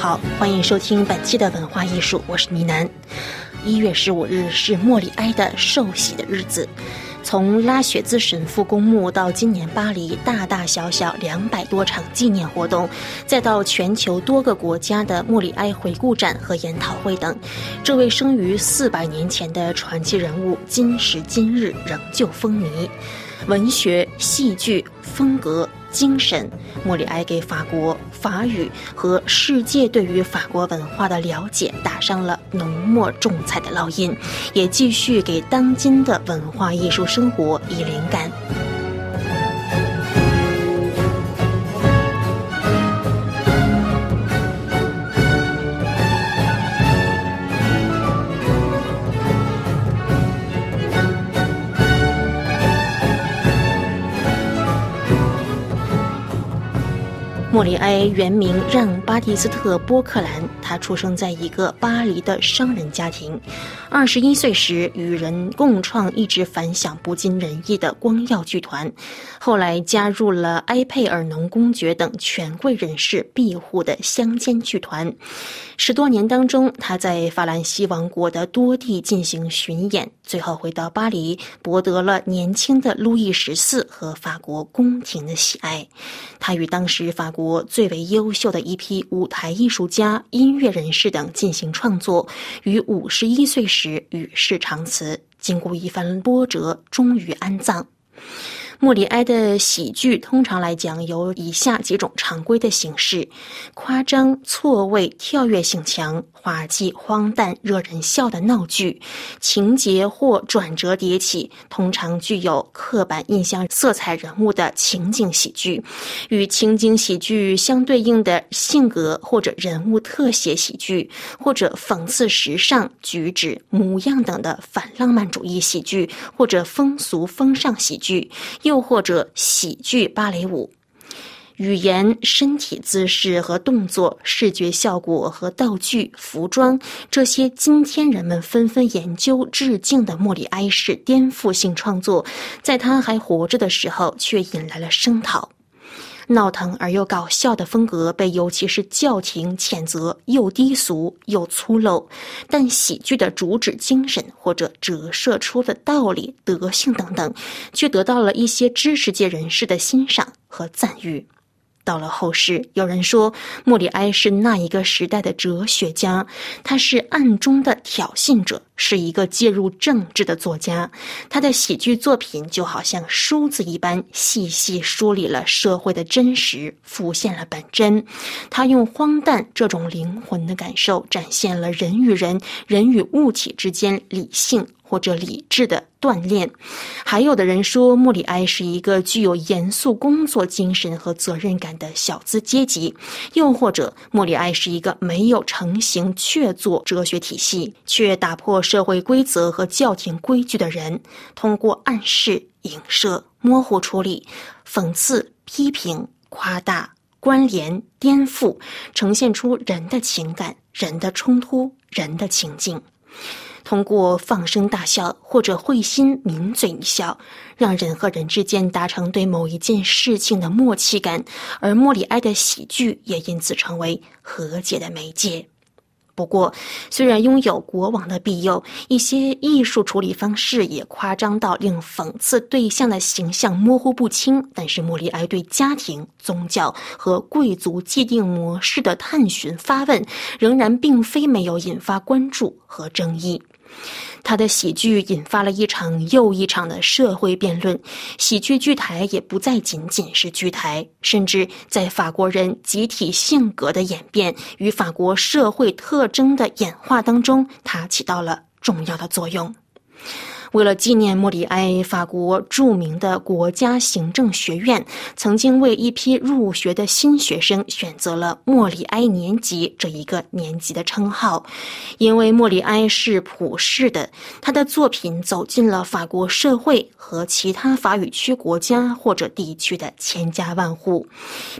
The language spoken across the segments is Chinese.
好，欢迎收听本期的文化艺术，我是倪楠。一月十五日是莫里埃的受洗的日子。从拉雪兹神父公墓到今年巴黎大大小小两百多场纪念活动，再到全球多个国家的莫里埃回顾展和研讨会等，这位生于四百年前的传奇人物，今时今日仍旧风靡。文学、戏剧、风格。精神，莫里埃给法国法语和世界对于法国文化的了解打上了浓墨重彩的烙印，也继续给当今的文化艺术生活以灵感。莫里埃原名让·巴蒂斯特·波克兰，他出生在一个巴黎的商人家庭。二十一岁时，与人共创一支反响不尽人意的光耀剧团，后来加入了埃佩尔农公爵等权贵人士庇护的乡间剧团。十多年当中，他在法兰西王国的多地进行巡演，最后回到巴黎，博得了年轻的路易十四和法国宫廷的喜爱。他与当时法国。最为优秀的一批舞台艺术家、音乐人士等进行创作，于五十一岁时与世长辞，经过一番波折，终于安葬。莫里埃的喜剧通常来讲有以下几种常规的形式：夸张、错位、跳跃性强。滑稽、荒诞、惹人笑的闹剧，情节或转折迭起，通常具有刻板印象色彩人物的情景喜剧，与情景喜剧相对应的性格或者人物特写喜剧，或者讽刺时尚举止、模样等的反浪漫主义喜剧，或者风俗风尚喜剧，又或者喜剧芭蕾舞。语言、身体姿势和动作、视觉效果和道具、服装，这些今天人们纷纷研究致敬的莫里埃式颠覆性创作，在他还活着的时候却引来了声讨。闹腾而又搞笑的风格被尤其是教廷谴责又低俗又粗陋，但喜剧的主旨精神或者折射出的道理、德性等等，却得到了一些知识界人士的欣赏和赞誉。到了后世，有人说莫里埃是那一个时代的哲学家，他是暗中的挑衅者，是一个介入政治的作家。他的喜剧作品就好像梳子一般，细细梳理了社会的真实，浮现了本真。他用荒诞这种灵魂的感受，展现了人与人、人与物体之间理性。或者理智的锻炼，还有的人说莫里埃是一个具有严肃工作精神和责任感的小资阶级，又或者莫里埃是一个没有成型确凿哲学体系却打破社会规则和教廷规矩的人，通过暗示、影射、模糊处理、讽刺、批评、夸大、关联、颠覆，呈现出人的情感、人的冲突、人的情境。通过放声大笑或者会心抿嘴一笑，让人和人之间达成对某一件事情的默契感，而莫里埃的喜剧也因此成为和解的媒介。不过，虽然拥有国王的庇佑，一些艺术处理方式也夸张到令讽刺对象的形象模糊不清，但是莫里埃对家庭、宗教和贵族既定模式的探寻发问，仍然并非没有引发关注和争议。他的喜剧引发了一场又一场的社会辩论，喜剧剧台也不再仅仅是剧台，甚至在法国人集体性格的演变与法国社会特征的演化当中，它起到了重要的作用。为了纪念莫里埃，法国著名的国家行政学院曾经为一批入学的新学生选择了“莫里埃年级”这一个年级的称号，因为莫里埃是普世的，他的作品走进了法国社会和其他法语区国家或者地区的千家万户，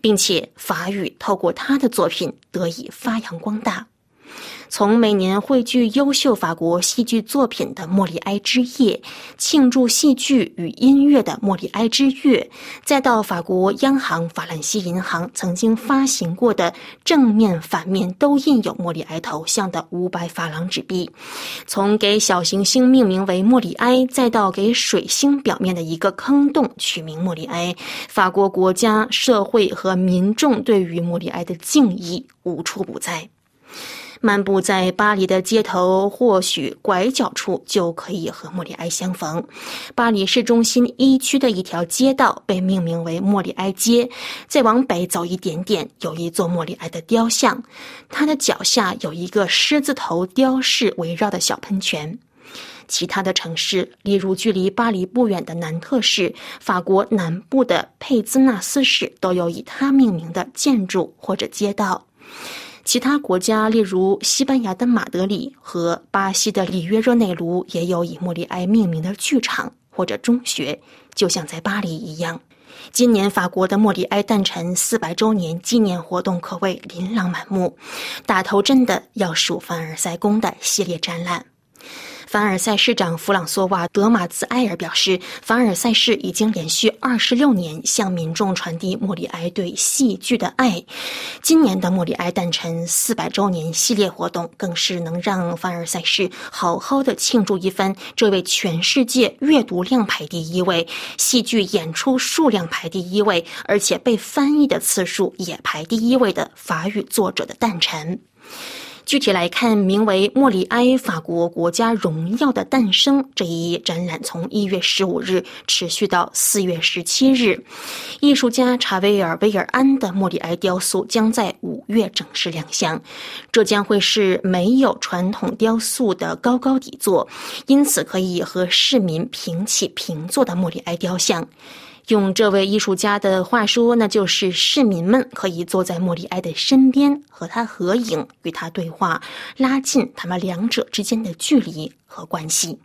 并且法语透过他的作品得以发扬光大。从每年汇聚优秀法国戏剧作品的莫里埃之夜，庆祝戏剧与音乐的莫里埃之月，再到法国央行法兰西银行曾经发行过的正面、反面都印有莫里埃头像的五百法郎纸币，从给小行星命名为莫里埃，再到给水星表面的一个坑洞取名莫里埃，法国国家、社会和民众对于莫里埃的敬意无处不在。漫步在巴黎的街头，或许拐角处就可以和莫里埃相逢。巴黎市中心一区的一条街道被命名为莫里埃街。再往北走一点点，有一座莫里埃的雕像，他的脚下有一个狮子头雕饰围绕的小喷泉。其他的城市，例如距离巴黎不远的南特市、法国南部的佩兹纳斯市，都有以他命名的建筑或者街道。其他国家，例如西班牙的马德里和巴西的里约热内卢，也有以莫里埃命名的剧场或者中学，就像在巴黎一样。今年法国的莫里埃诞辰四百周年纪念活动可谓琳琅满目，打头阵的要数凡尔赛宫的系列展览。凡尔赛市长弗朗索瓦·德马兹埃尔表示，凡尔赛市已经连续二十六年向民众传递莫里埃对戏剧的爱。今年的莫里埃诞辰四百周年系列活动，更是能让凡尔赛市好好的庆祝一番这位全世界阅读量排第一位、戏剧演出数量排第一位，而且被翻译的次数也排第一位的法语作者的诞辰。具体来看，名为“莫里埃法国国家荣耀的诞生”这一展览，从一月十五日持续到四月十七日。艺术家查维尔·威尔安的莫里埃雕塑将在五月正式亮相。这将会是没有传统雕塑的高高底座，因此可以和市民平起平坐的莫里埃雕像。用这位艺术家的话说，那就是市民们可以坐在莫里埃的身边，和他合影，与他对话，拉近他们两者之间的距离和关系。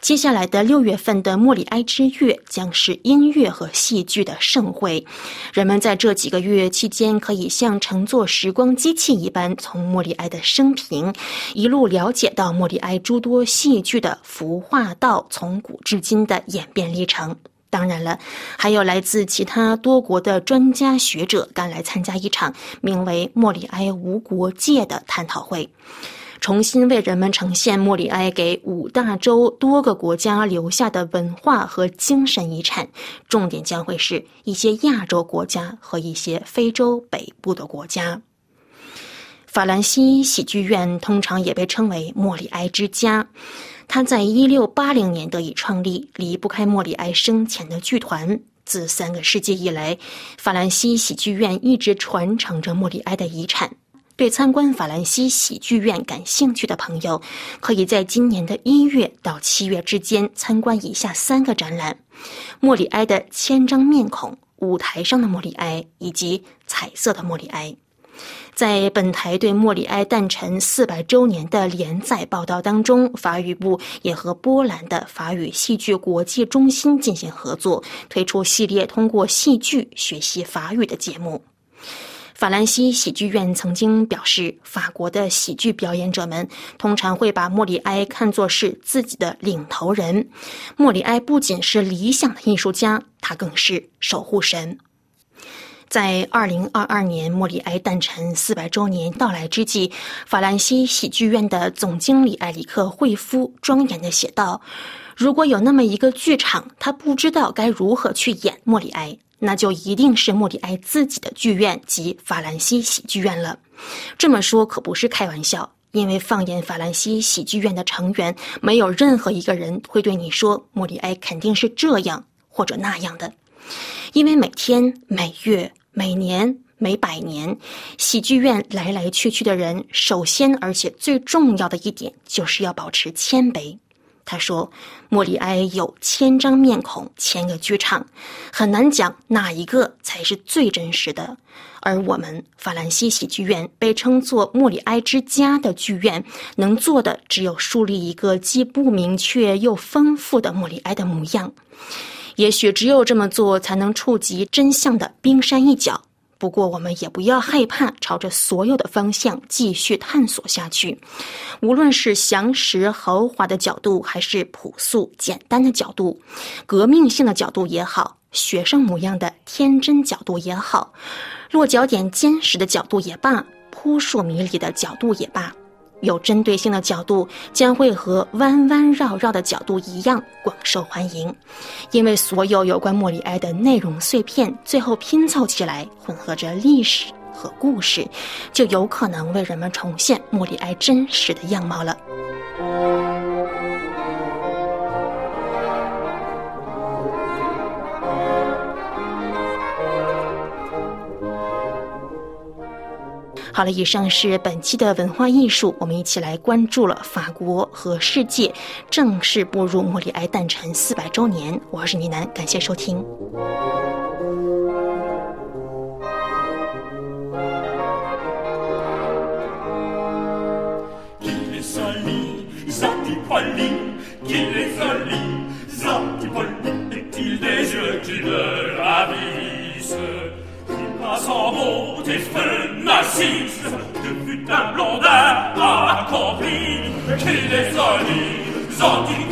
接下来的六月份的莫里埃之月将是音乐和戏剧的盛会，人们在这几个月期间可以像乘坐时光机器一般，从莫里埃的生平一路了解到莫里埃诸多戏剧的服化道从古至今的演变历程。当然了，还有来自其他多国的专家学者赶来参加一场名为“莫里埃无国界”的探讨会，重新为人们呈现莫里埃给五大洲多个国家留下的文化和精神遗产。重点将会是一些亚洲国家和一些非洲北部的国家。法兰西喜剧院通常也被称为“莫里埃之家”。他在一六八零年得以创立，离不开莫里埃生前的剧团。自三个世纪以来，法兰西喜剧院一直传承着莫里埃的遗产。对参观法兰西喜剧院感兴趣的朋友，可以在今年的一月到七月之间参观以下三个展览：莫里埃的千张面孔、舞台上的莫里埃以及彩色的莫里埃。在本台对莫里埃诞辰四百周年的连载报道当中，法语部也和波兰的法语戏剧国际中心进行合作，推出系列通过戏剧学习法语的节目。法兰西喜剧院曾经表示，法国的喜剧表演者们通常会把莫里埃看作是自己的领头人。莫里埃不仅是理想的艺术家，他更是守护神。在二零二二年莫里埃诞辰四百周年到来之际，法兰西喜剧院的总经理埃里克·惠夫庄严的写道：“如果有那么一个剧场，他不知道该如何去演莫里埃，那就一定是莫里埃自己的剧院及法兰西喜剧院了。这么说可不是开玩笑，因为放眼法兰西喜剧院的成员，没有任何一个人会对你说莫里埃肯定是这样或者那样的，因为每天每月。”每年每百年，喜剧院来来去去的人，首先而且最重要的一点，就是要保持谦卑。他说：“莫里埃有千张面孔，千个剧场，很难讲哪一个才是最真实的。而我们法兰西喜剧院被称作莫里埃之家的剧院，能做的只有树立一个既不明确又丰富的莫里埃的模样。”也许只有这么做，才能触及真相的冰山一角。不过，我们也不要害怕，朝着所有的方向继续探索下去。无论是详实豪华的角度，还是朴素简单的角度，革命性的角度也好，学生模样的天真角度也好，落脚点坚实的角度也罢，扑朔迷离的角度也罢。有针对性的角度将会和弯弯绕绕的角度一样广受欢迎，因为所有有关莫里埃的内容碎片最后拼凑起来，混合着历史和故事，就有可能为人们重现莫里埃真实的样貌了。好了，以上是本期的文化艺术，我们一起来关注了法国和世界正式步入莫里埃诞辰四百周年。我是倪楠，感谢收听。God